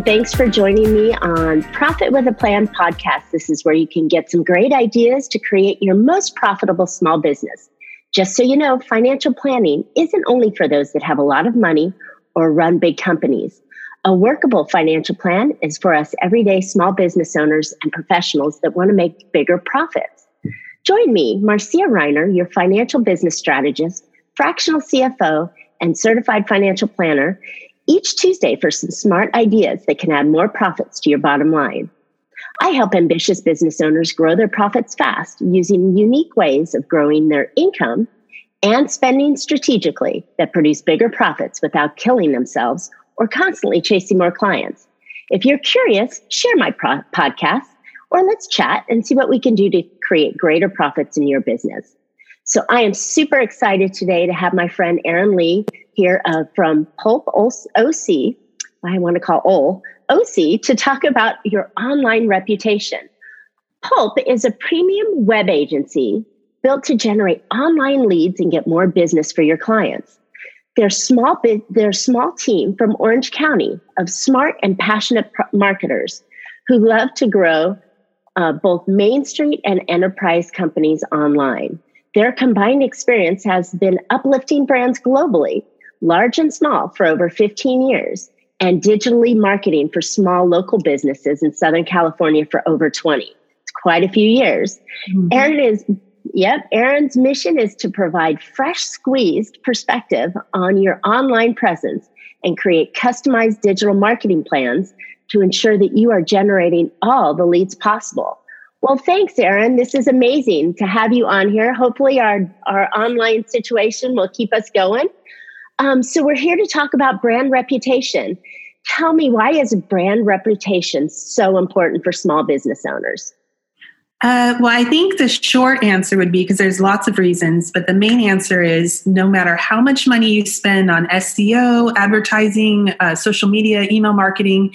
And thanks for joining me on Profit with a Plan podcast. This is where you can get some great ideas to create your most profitable small business. Just so you know, financial planning isn't only for those that have a lot of money or run big companies. A workable financial plan is for us everyday small business owners and professionals that want to make bigger profits. Join me, Marcia Reiner, your financial business strategist, fractional CFO, and certified financial planner each Tuesday for some smart ideas that can add more profits to your bottom line. I help ambitious business owners grow their profits fast using unique ways of growing their income and spending strategically that produce bigger profits without killing themselves or constantly chasing more clients. If you're curious, share my pro- podcast or let's chat and see what we can do to create greater profits in your business. So I am super excited today to have my friend Erin Lee here uh, from Pulp OC, I want to call OL, OC, to talk about your online reputation. Pulp is a premium web agency built to generate online leads and get more business for your clients. Their small, their small team from Orange County of smart and passionate marketers who love to grow uh, both Main Street and enterprise companies online. Their combined experience has been uplifting brands globally large and small, for over 15 years, and digitally marketing for small local businesses in Southern California for over 20. It's quite a few years. Mm-hmm. Erin is, yep, Erin's mission is to provide fresh squeezed perspective on your online presence and create customized digital marketing plans to ensure that you are generating all the leads possible. Well, thanks, Erin. This is amazing to have you on here. Hopefully, our, our online situation will keep us going. Um, so we're here to talk about brand reputation. Tell me, why is brand reputation so important for small business owners? Uh, well, I think the short answer would be because there's lots of reasons, but the main answer is no matter how much money you spend on SEO, advertising, uh, social media, email marketing,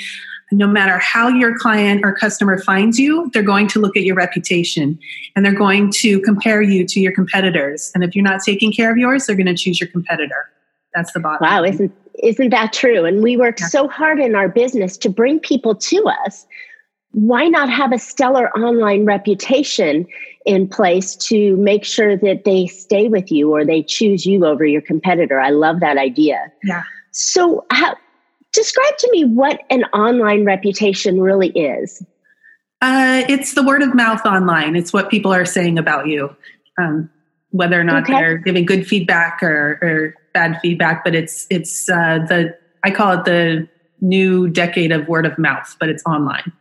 no matter how your client or customer finds you, they're going to look at your reputation and they're going to compare you to your competitors. And if you're not taking care of yours, they're going to choose your competitor. That's the bottom. Wow, isn't isn't that true? And we work yeah. so hard in our business to bring people to us. Why not have a stellar online reputation in place to make sure that they stay with you or they choose you over your competitor? I love that idea. Yeah. So, how, describe to me what an online reputation really is. Uh, it's the word of mouth online. It's what people are saying about you, um, whether or not okay. they're giving good feedback or, or bad feedback, but it's it's uh, the I call it the new decade of word of mouth, but it's online.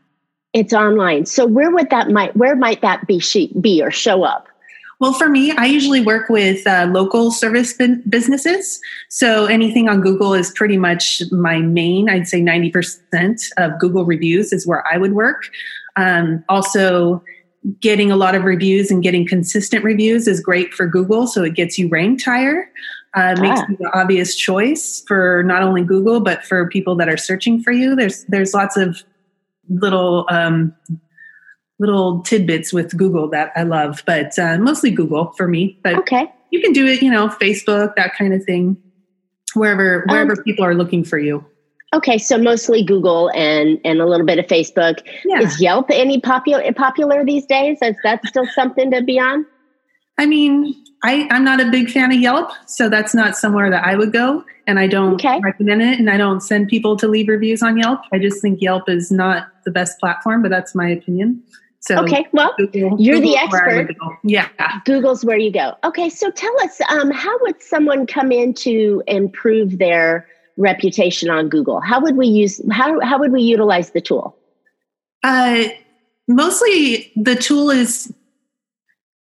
It's online. So where would that might where might that be be or show up? Well, for me, I usually work with uh, local service businesses. So anything on Google is pretty much my main. I'd say ninety percent of Google reviews is where I would work. Um, also, getting a lot of reviews and getting consistent reviews is great for Google, so it gets you ranked higher uh, makes ah. you the obvious choice for not only Google but for people that are searching for you. There's there's lots of little um, little tidbits with Google that I love, but uh, mostly Google for me. But okay, you can do it, you know, Facebook, that kind of thing, wherever wherever um, people are looking for you. Okay, so mostly Google and and a little bit of Facebook. Yeah. Is Yelp any popular popular these days? Is that still something to be on? I mean, I, I'm not a big fan of Yelp, so that's not somewhere that I would go. And I don't okay. recommend it. And I don't send people to leave reviews on Yelp. I just think Yelp is not the best platform, but that's my opinion. So okay, well, Google, you're Google the expert. Yeah, Google's where you go. Okay, so tell us, um, how would someone come in to improve their reputation on Google? How would we use how how would we utilize the tool? Uh, mostly, the tool is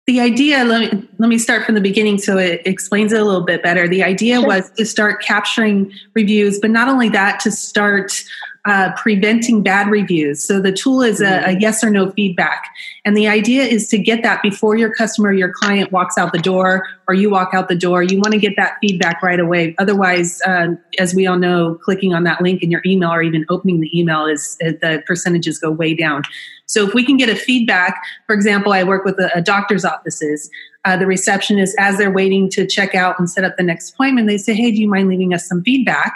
the idea let me, let me start from the beginning so it explains it a little bit better the idea sure. was to start capturing reviews but not only that to start uh, preventing bad reviews. So the tool is a, a, mm-hmm. yes or no feedback. And the idea is to get that before your customer, your client walks out the door or you walk out the door. You want to get that feedback right away. Otherwise, uh, as we all know, clicking on that link in your email or even opening the email is uh, the percentages go way down. So if we can get a feedback, for example, I work with a, a doctor's offices. Uh, the receptionist, as they're waiting to check out and set up the next appointment, they say, "Hey, do you mind leaving us some feedback?"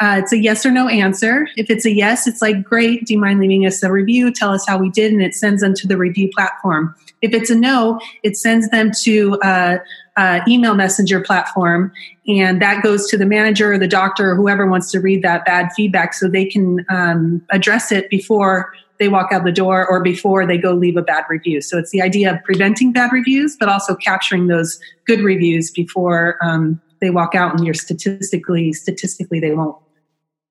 Uh, it's a yes or no answer. If it's a yes, it's like, great, do you mind leaving us a review? Tell us how we did, and it sends them to the review platform. If it's a no, it sends them to uh, uh, email messenger platform, and that goes to the manager or the doctor or whoever wants to read that bad feedback so they can um, address it before they walk out the door or before they go leave a bad review. So it's the idea of preventing bad reviews, but also capturing those good reviews before um, they walk out and you're statistically statistically they won't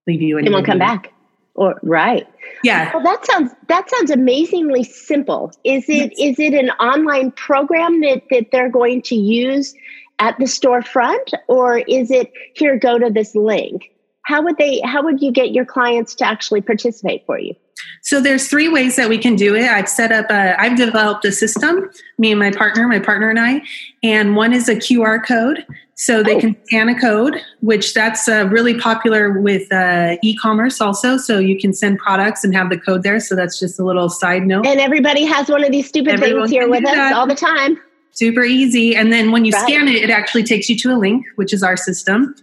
leave you. They won't come back. Or right. Yeah. Well, that sounds that sounds amazingly simple. Is it yes. is it an online program that that they're going to use at the storefront, or is it here? Go to this link. How would they? How would you get your clients to actually participate for you? So there's three ways that we can do it. I've set up a, I've developed a system, me and my partner, my partner and I, and one is a QR code. So they oh. can scan a code, which that's uh, really popular with uh, e-commerce also. So you can send products and have the code there. So that's just a little side note. And everybody has one of these stupid Everyone things here with us that. all the time. Super easy. And then when you right. scan it, it actually takes you to a link, which is our system.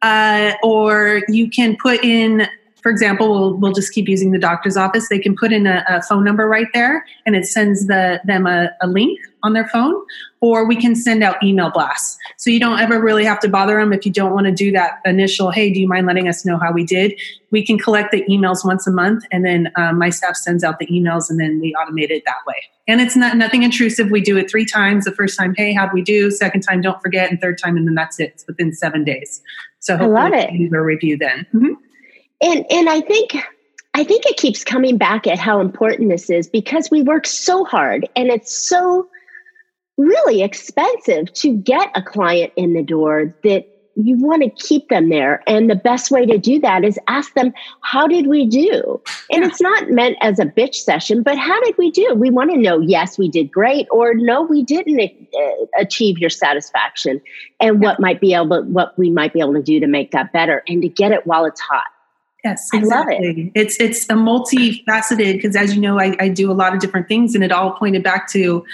Uh, or you can put in for example, we'll, we'll just keep using the doctor's office. They can put in a, a phone number right there and it sends the, them a, a, link on their phone, or we can send out email blasts. So you don't ever really have to bother them if you don't want to do that initial, hey, do you mind letting us know how we did? We can collect the emails once a month and then um, my staff sends out the emails and then we automate it that way. And it's not nothing intrusive. We do it three times. The first time, hey, how'd we do? Second time, don't forget. And third time, and then that's it. It's within seven days. So hopefully I love it. a review then. Mm-hmm. And and I think I think it keeps coming back at how important this is because we work so hard and it's so really expensive to get a client in the door that you want to keep them there. And the best way to do that is ask them, How did we do? And yeah. it's not meant as a bitch session, but how did we do? We want to know, yes, we did great, or no, we didn't uh, achieve your satisfaction, and yeah. what might be able, what we might be able to do to make that better and to get it while it's hot. Yes, exactly. I love it. It's it's a multifaceted because as you know, I, I do a lot of different things, and it all pointed back to,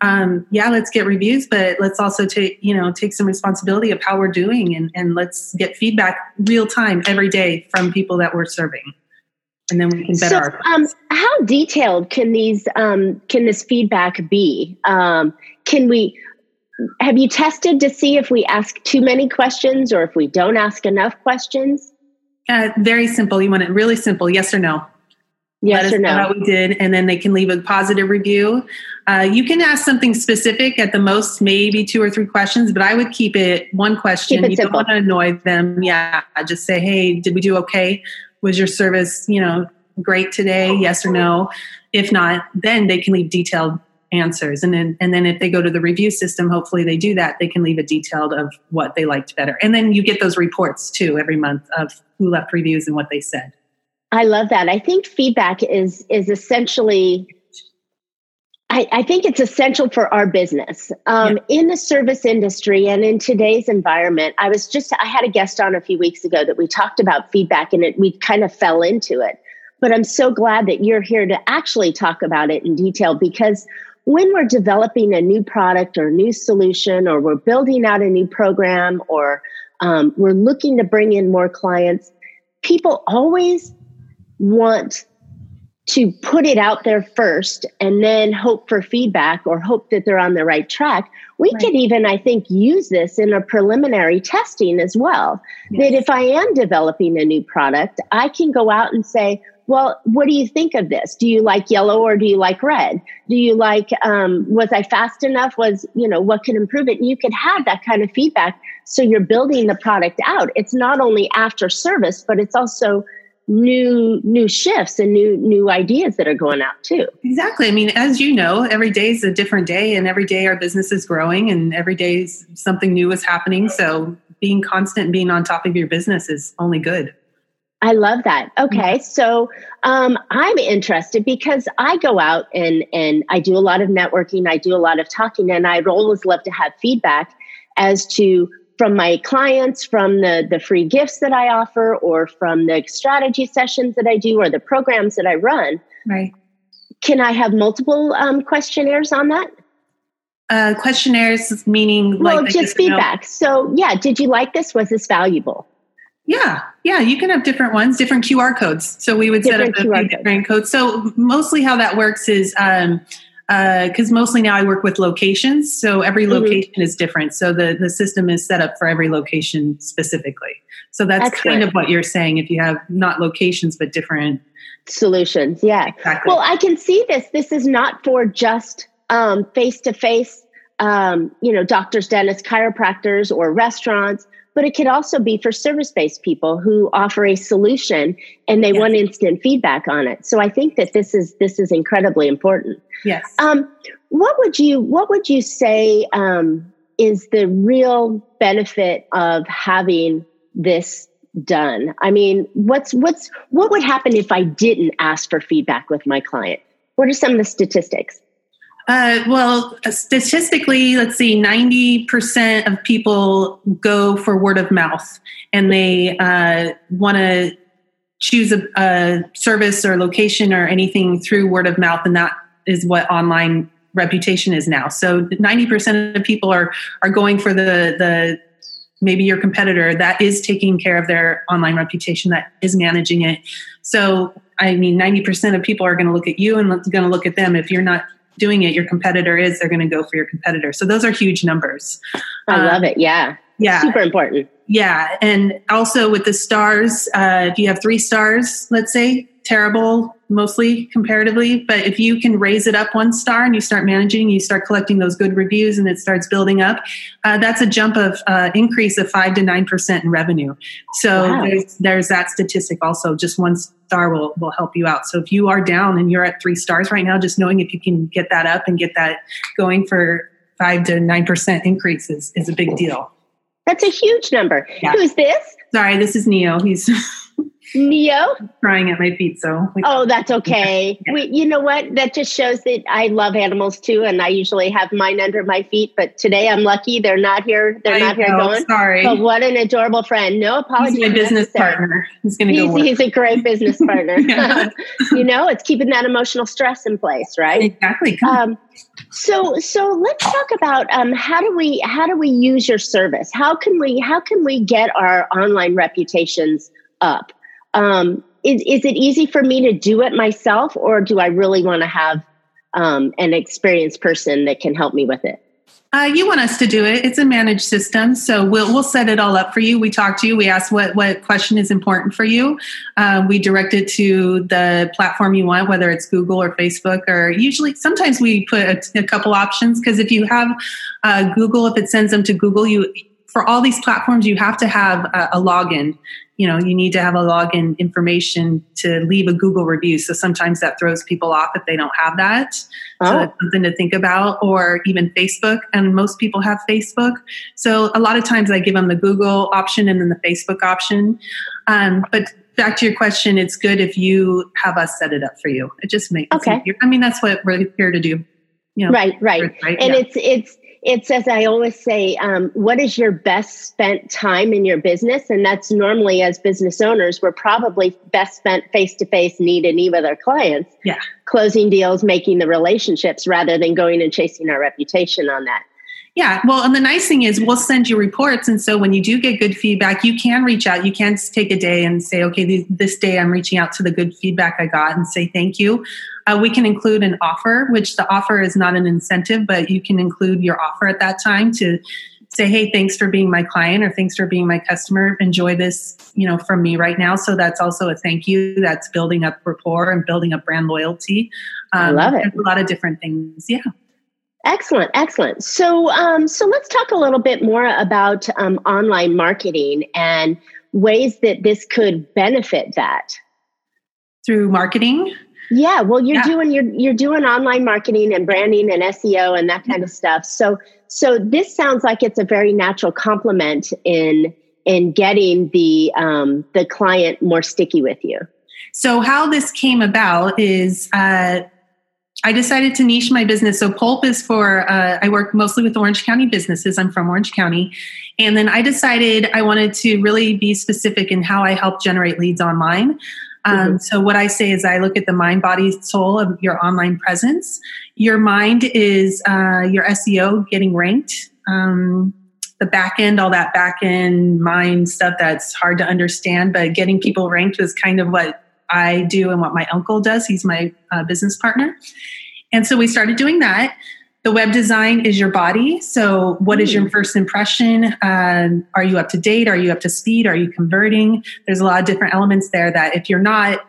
um, yeah, let's get reviews, but let's also take you know take some responsibility of how we're doing, and and let's get feedback real time every day from people that we're serving, and then we can better. So, our um, how detailed can these um, can this feedback be? Um, can we? Have you tested to see if we ask too many questions or if we don't ask enough questions? Uh, very simple. You want it really simple. Yes or no. Yes or no. How we did, and then they can leave a positive review. Uh, you can ask something specific at the most, maybe two or three questions, but I would keep it one question. It you simple. don't want to annoy them. Yeah, just say, "Hey, did we do okay? Was your service, you know, great today? Yes or no." If not, then they can leave detailed answers and then and then if they go to the review system hopefully they do that they can leave a detailed of what they liked better and then you get those reports too every month of who left reviews and what they said i love that i think feedback is is essentially I, I think it's essential for our business um, yeah. in the service industry and in today's environment. I was just, I had a guest on a few weeks ago that we talked about feedback and it, we kind of fell into it. But I'm so glad that you're here to actually talk about it in detail because when we're developing a new product or new solution, or we're building out a new program, or um, we're looking to bring in more clients, people always want to put it out there first and then hope for feedback or hope that they're on the right track. We right. could even, I think, use this in a preliminary testing as well. Yes. That if I am developing a new product, I can go out and say, well, what do you think of this? Do you like yellow or do you like red? Do you like, um, was I fast enough? Was, you know, what could improve it? And you could have that kind of feedback. So you're building the product out. It's not only after service, but it's also new new shifts and new new ideas that are going out too exactly i mean as you know every day is a different day and every day our business is growing and every day something new is happening so being constant being on top of your business is only good I love that. Okay, so um, I'm interested because I go out and and I do a lot of networking. I do a lot of talking, and I'd always love to have feedback as to from my clients, from the the free gifts that I offer, or from the strategy sessions that I do, or the programs that I run. Right. Can I have multiple um, questionnaires on that? Uh, questionnaires meaning well, like just feedback. So yeah, did you like this? Was this valuable? Yeah, yeah, you can have different ones, different QR codes. So we would different set up a different codes. So mostly how that works is um, because uh, mostly now I work with locations, so every mm-hmm. location mm-hmm. is different. So the the system is set up for every location specifically. So that's Excellent. kind of what you're saying. If you have not locations but different solutions, yeah. Exactly. Well, I can see this. This is not for just face to face, you know, doctors, dentists, chiropractors, or restaurants but it could also be for service based people who offer a solution and they yes. want instant feedback on it. So I think that this is this is incredibly important. Yes. Um, what would you what would you say um, is the real benefit of having this done? I mean, what's what's what would happen if I didn't ask for feedback with my client? What are some of the statistics? Uh, well, statistically, let's see, 90% of people go for word of mouth and they uh, want to choose a, a, service or location or anything through word of mouth. And that is what online reputation is now. So 90% of people are, are going for the, the, maybe your competitor that is taking care of their online reputation, that is managing it. So, I mean, 90% of people are going to look at you and going to look at them. If you're not doing it, your competitor is, they're going to go for your competitor. So those are huge numbers. I um, love it. Yeah. Yeah. Super important. Yeah. And also with the stars, uh, if you have three stars, let's say, terrible mostly comparatively but if you can raise it up one star and you start managing you start collecting those good reviews and it starts building up uh, that's a jump of uh, increase of 5 to 9% in revenue. So wow. there's, there's that statistic also. Just one star will, will help you out. So if you are down and you're at three stars right now just knowing if you can get that up and get that going for 5 to 9% increases is a big deal. That's a huge number. Yeah. who's this? Sorry this is neo. He's Neo? Crying at my feet, so. oh, that's okay. yeah. we, you know what? That just shows that I love animals too, and I usually have mine under my feet. But today I'm lucky they're not here. They're I not know, here going. Sorry. But what an adorable friend. No apologies. He's my business partner. He's going to go. Work. He's a great business partner. you know, it's keeping that emotional stress in place, right? Exactly. Um, so, so let's talk about um, how do we how do we use your service? How can we how can we get our online reputations up? Um, is, is it easy for me to do it myself or do I really want to have um, an experienced person that can help me with it? Uh, you want us to do it. It's a managed system, so we'll we'll set it all up for you. We talk to you. We ask what what question is important for you. Uh, we direct it to the platform you want, whether it's Google or Facebook, or usually sometimes we put a, a couple options because if you have uh, Google, if it sends them to Google, you for all these platforms you have to have a, a login you know you need to have a login information to leave a google review. So sometimes that throws people off if they don't have that. Oh. so that's something to think about. Or even facebook and most people have facebook. So a lot of times i give them the google option and then the facebook option. Um, but back to your question it's good if you have us set it up for you. It just makes okay. i mean that's what we're here to do. You know, right. right, right? and yeah. it's it's it's as I always say, um, what is your best spent time in your business? And that's normally as business owners, we're probably best spent face to face, knee to knee with our clients. Yeah. Closing deals, making the relationships rather than going and chasing our reputation on that. Yeah, well, and the nice thing is we'll send you reports. And so when you do get good feedback, you can reach out. You can take a day and say, okay, this day I'm reaching out to the good feedback I got and say thank you. Uh, we can include an offer, which the offer is not an incentive, but you can include your offer at that time to say, hey, thanks for being my client or thanks for being my customer. Enjoy this, you know, from me right now. So that's also a thank you. That's building up rapport and building up brand loyalty. Um, I love it. A lot of different things. Yeah. Excellent, excellent. So, um, so let's talk a little bit more about um, online marketing and ways that this could benefit that through marketing. Yeah, well, you're yeah. doing you're you're doing online marketing and branding and SEO and that kind of stuff. So, so this sounds like it's a very natural complement in in getting the um, the client more sticky with you. So, how this came about is. Uh, I decided to niche my business. So Pulp is for, uh, I work mostly with Orange County businesses. I'm from Orange County. And then I decided I wanted to really be specific in how I help generate leads online. Um, mm-hmm. So what I say is I look at the mind, body, soul of your online presence. Your mind is uh, your SEO getting ranked. Um, the back end, all that back end mind stuff that's hard to understand, but getting people ranked was kind of what I do and what my uncle does. He's my uh, business partner. And so we started doing that. The web design is your body. So, what is your hmm. first impression? Um, are you up to date? Are you up to speed? Are you converting? There's a lot of different elements there that if you're not,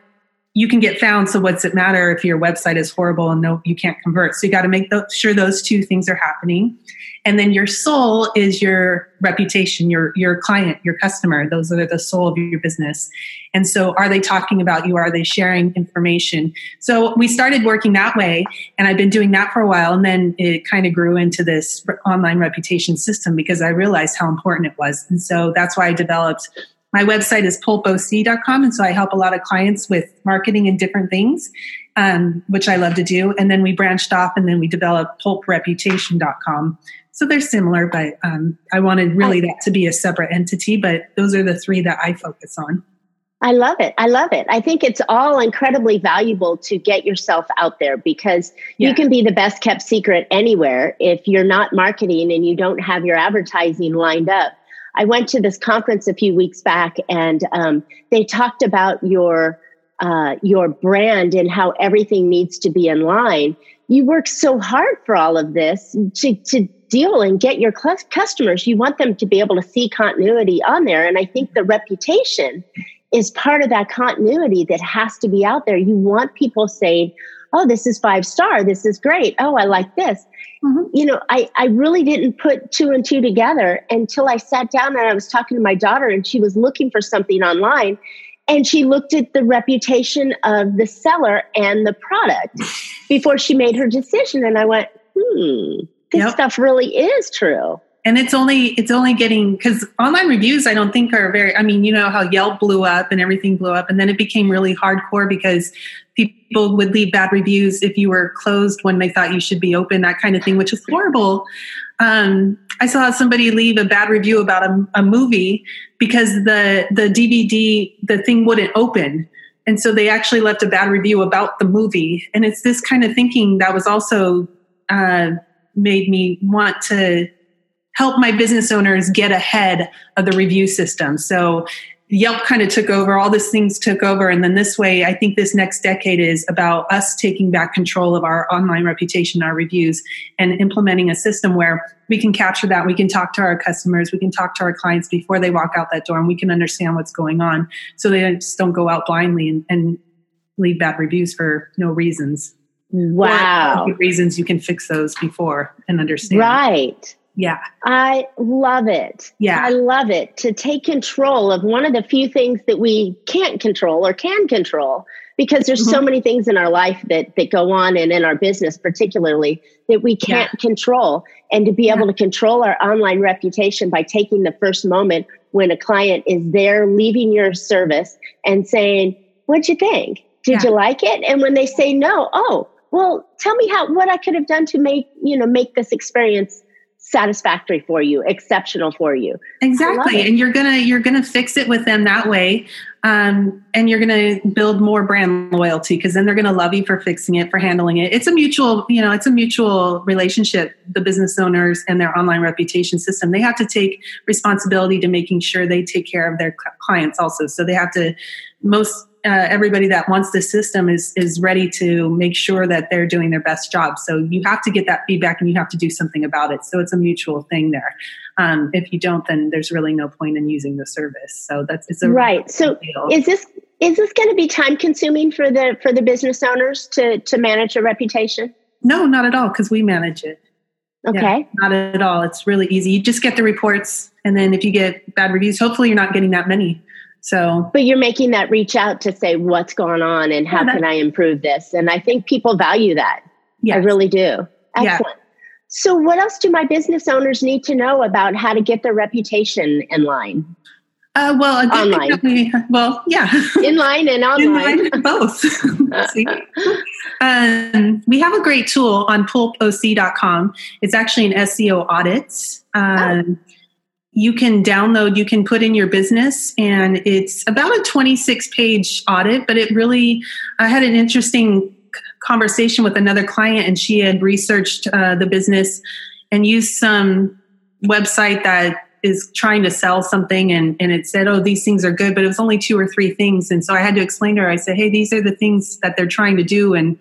you can get found. So, what's it matter if your website is horrible and no, you can't convert? So, you got to make sure those two things are happening. And then your soul is your reputation, your, your client, your customer. Those are the soul of your business. And so are they talking about you? Are they sharing information? So we started working that way and I've been doing that for a while. And then it kind of grew into this online reputation system because I realized how important it was. And so that's why I developed my website is pulpoc.com. And so I help a lot of clients with marketing and different things, um, which I love to do. And then we branched off and then we developed pulpreputation.com, so they're similar, but um, I wanted really that to be a separate entity. But those are the three that I focus on. I love it. I love it. I think it's all incredibly valuable to get yourself out there because yeah. you can be the best kept secret anywhere if you're not marketing and you don't have your advertising lined up. I went to this conference a few weeks back and um, they talked about your uh, your brand and how everything needs to be in line. You work so hard for all of this to, to deal and get your customers. You want them to be able to see continuity on there. And I think the reputation is part of that continuity that has to be out there. You want people saying, Oh, this is five star. This is great. Oh, I like this. Mm-hmm. You know, I, I really didn't put two and two together until I sat down and I was talking to my daughter and she was looking for something online and she looked at the reputation of the seller and the product before she made her decision. And I went, hmm, this yep. stuff really is true and it's only it's only getting because online reviews i don't think are very i mean you know how yelp blew up and everything blew up and then it became really hardcore because people would leave bad reviews if you were closed when they thought you should be open that kind of thing which is horrible. Um, i saw somebody leave a bad review about a, a movie because the the dvd the thing wouldn't open. And so they actually left a bad review about the movie. And it's this kind of thinking that was also uh, made me want to help my business owners get ahead of the review system. So Yelp kind of took over, all these things took over. And then this way, I think this next decade is about us taking back control of our online reputation, our reviews, and implementing a system where we can capture that. We can talk to our customers, we can talk to our clients before they walk out that door, and we can understand what's going on so they just don't go out blindly and, and leave bad reviews for no reasons. Wow. reasons you can fix those before and understand. Right. Yeah. I love it. Yeah. I love it to take control of one of the few things that we can't control or can control because there's mm-hmm. so many things in our life that that go on and in our business particularly that we can't yeah. control and to be yeah. able to control our online reputation by taking the first moment when a client is there leaving your service and saying, "What'd you think? Did yeah. you like it?" And when they say no, "Oh, well, tell me how what I could have done to make, you know, make this experience satisfactory for you exceptional for you. Exactly. and you're gonna you're gonna fix it with them that way. Um, and you're gonna build more brand loyalty because then they're gonna love you for fixing it for handling it. It's a mutual you know it's a mutual relationship the business owners and their online reputation system. They have to take responsibility to making sure they take care of their clients also. So they have to most uh, everybody that wants the system is is ready to make sure that they're doing their best job. So you have to get that feedback and you have to do something about it. So it's a mutual thing there. Um, if you don't, then there's really no point in using the service. So that's it's a right. So deal. is this is this going to be time consuming for the for the business owners to to manage a reputation? No, not at all, because we manage it. Okay. Yeah, not at all. It's really easy. You just get the reports, and then if you get bad reviews, hopefully you're not getting that many. So, but you're making that reach out to say what's going on and how yeah, can I improve this? And I think people value that. Yes. I really do. Excellent. Yeah. So, what else do my business owners need to know about how to get their reputation in line? Uh, well, online. We, well, yeah, in line and online, in line, both. um, we have a great tool on pulpoc.com. It's actually an SEO audit. Um, oh you can download, you can put in your business, and it's about a 26 page audit, but it really, I had an interesting conversation with another client, and she had researched uh, the business and used some website that is trying to sell something and, and it said, oh, these things are good, but it was only two or three things. And so I had to explain to her, I said, hey, these are the things that they're trying to do. And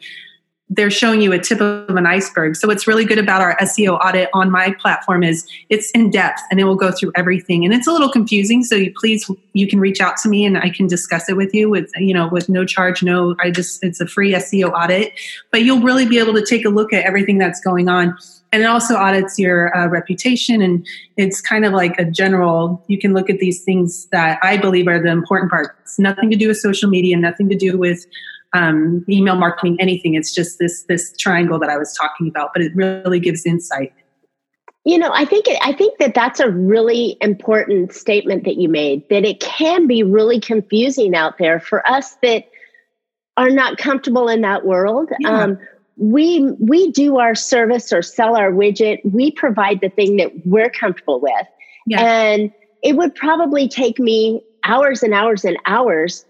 they're showing you a tip of an iceberg. So what's really good about our SEO audit on my platform is it's in depth and it will go through everything. And it's a little confusing. So you please, you can reach out to me and I can discuss it with you with, you know, with no charge. No, I just, it's a free SEO audit, but you'll really be able to take a look at everything that's going on. And it also audits your uh, reputation. And it's kind of like a general, you can look at these things that I believe are the important parts. It's nothing to do with social media, nothing to do with um, email marketing, anything. It's just this this triangle that I was talking about, but it really gives insight. You know, I think it, I think that that's a really important statement that you made. That it can be really confusing out there for us that are not comfortable in that world. Yeah. Um, we we do our service or sell our widget. We provide the thing that we're comfortable with, yeah. and it would probably take me hours and hours and hours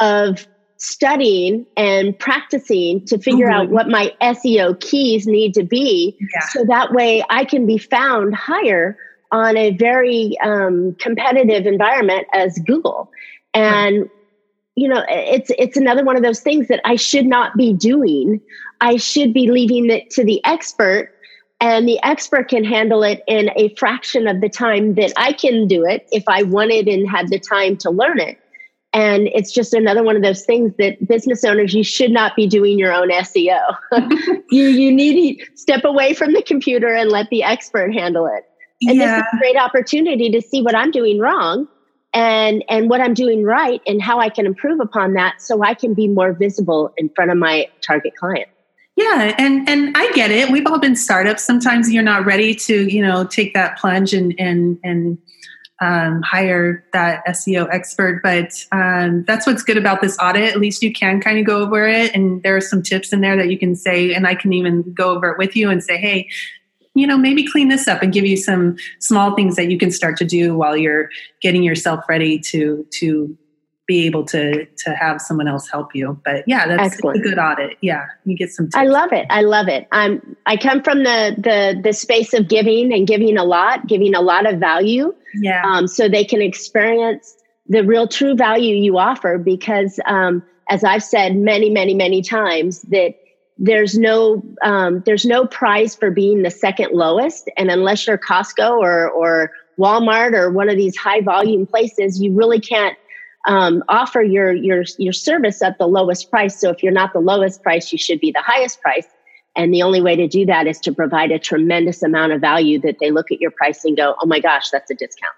of studying and practicing to figure mm-hmm. out what my SEO keys need to be yeah. so that way I can be found higher on a very um, competitive environment as Google. And right. you know, it's it's another one of those things that I should not be doing. I should be leaving it to the expert and the expert can handle it in a fraction of the time that I can do it if I wanted and had the time to learn it. And it's just another one of those things that business owners, you should not be doing your own SEO. you, you need to step away from the computer and let the expert handle it. And yeah. this is a great opportunity to see what I'm doing wrong and, and what I'm doing right and how I can improve upon that so I can be more visible in front of my target client. Yeah, and and I get it. We've all been startups. Sometimes you're not ready to, you know, take that plunge and and and um, hire that SEO expert. But um, that's what's good about this audit. At least you can kind of go over it, and there are some tips in there that you can say, and I can even go over it with you and say, hey. You know, maybe clean this up and give you some small things that you can start to do while you're getting yourself ready to to be able to to have someone else help you. But yeah, that's a good audit. Yeah, you get some. Tips. I love it. I love it. I'm. I come from the the the space of giving and giving a lot, giving a lot of value. Yeah. Um, so they can experience the real true value you offer because, um, as I've said many, many, many times, that there's no um, there's no prize for being the second lowest, and unless you're Costco or or Walmart or one of these high volume places, you really can't um, offer your your your service at the lowest price. So if you're not the lowest price, you should be the highest price. And the only way to do that is to provide a tremendous amount of value that they look at your price and go, "Oh my gosh, that's a discount."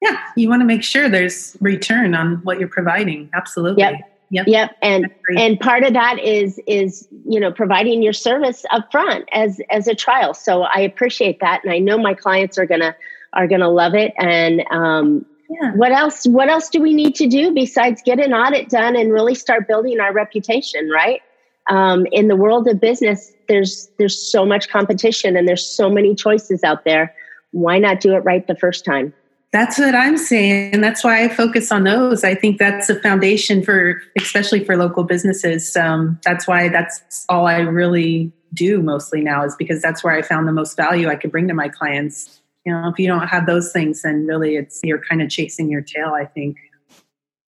Yeah, you want to make sure there's return on what you're providing. Absolutely. Yep. Yep. Yep. And and part of that is is you know providing your service up front as as a trial. So I appreciate that, and I know my clients are gonna are gonna love it. And um, yeah. What else? What else do we need to do besides get an audit done and really start building our reputation? Right. Um, in the world of business, there's there's so much competition and there's so many choices out there. Why not do it right the first time? That's what I'm saying. And that's why I focus on those. I think that's a foundation for, especially for local businesses. Um, that's why that's all I really do mostly now is because that's where I found the most value I could bring to my clients you know if you don't have those things then really it's you're kind of chasing your tail i think.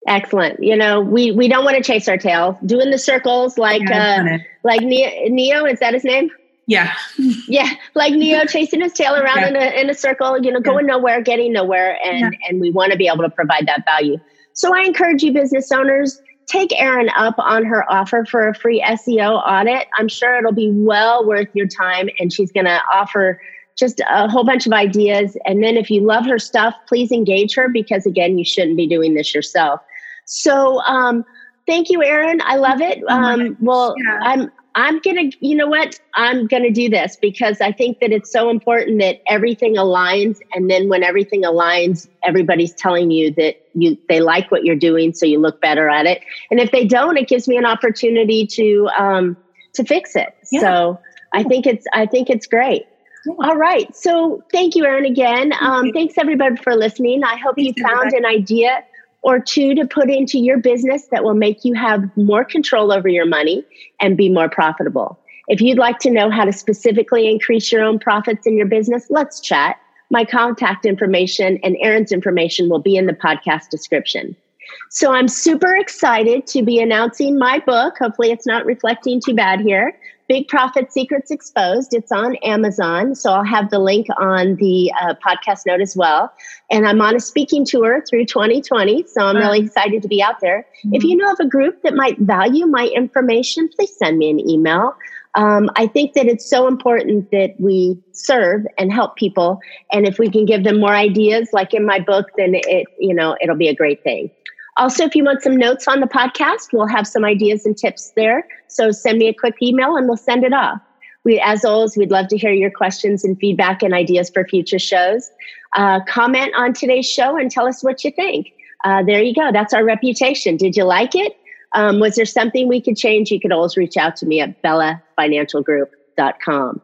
Excellent. You know we we don't want to chase our tail. Doing the circles like yeah, uh like neo, neo is that his name? Yeah. Yeah like neo chasing his tail around yeah. in, a, in a circle you know going yeah. nowhere getting nowhere and and we want to be able to provide that value. So i encourage you business owners take Erin up on her offer for a free SEO audit. I'm sure it'll be well worth your time, and she's going to offer just a whole bunch of ideas. And then if you love her stuff, please engage her because again, you shouldn't be doing this yourself. So, um, thank you, Erin. I love it. Um, well, yeah. I'm, I'm going to, you know what? I'm to do this because I think that it's so important that everything aligns. And then when everything aligns, everybody's telling you that you, they like what you're doing. So you look better at it. And if they don't, it gives me an opportunity to, um, to fix it. Yeah. So I think it's, I think it's great. All right. So thank you, Erin, again. Um, thanks, everybody, for listening. I hope you found an idea or two to put into your business that will make you have more control over your money and be more profitable. If you'd like to know how to specifically increase your own profits in your business, let's chat. my contact information and Erin's information will be in the podcast description. So I'm super excited to be announcing my book. Hopefully, it's not reflecting too bad here. Big Profit Secrets Exposed. It's on Amazon. So I'll have the link on the uh, podcast note as well. And I'm on a speaking tour through 2020. So I'm really excited to be out there. Mm-hmm. If you know of a group that might value my information, please send me an email. Um, I think that it's so important that we serve and help people. And if we can give them more ideas, like in my book, then it, you know, it'll be a great thing. Also, if you want some notes on the podcast, we'll have some ideas and tips there. So send me a quick email and we'll send it off. We, as always, we'd love to hear your questions and feedback and ideas for future shows. Uh, comment on today's show and tell us what you think. Uh, there you go. That's our reputation. Did you like it? Um, was there something we could change? You could always reach out to me at bellafinancialgroup.com.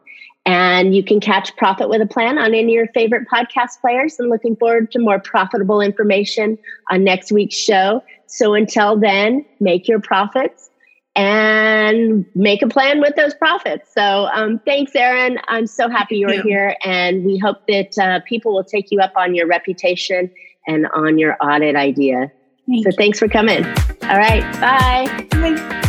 And you can catch Profit with a Plan on any of your favorite podcast players. And looking forward to more profitable information on next week's show. So until then, make your profits and make a plan with those profits. So um, thanks, Erin. I'm so happy you're you. here. And we hope that uh, people will take you up on your reputation and on your audit idea. Thank so you. thanks for coming. All right. Bye. Bye.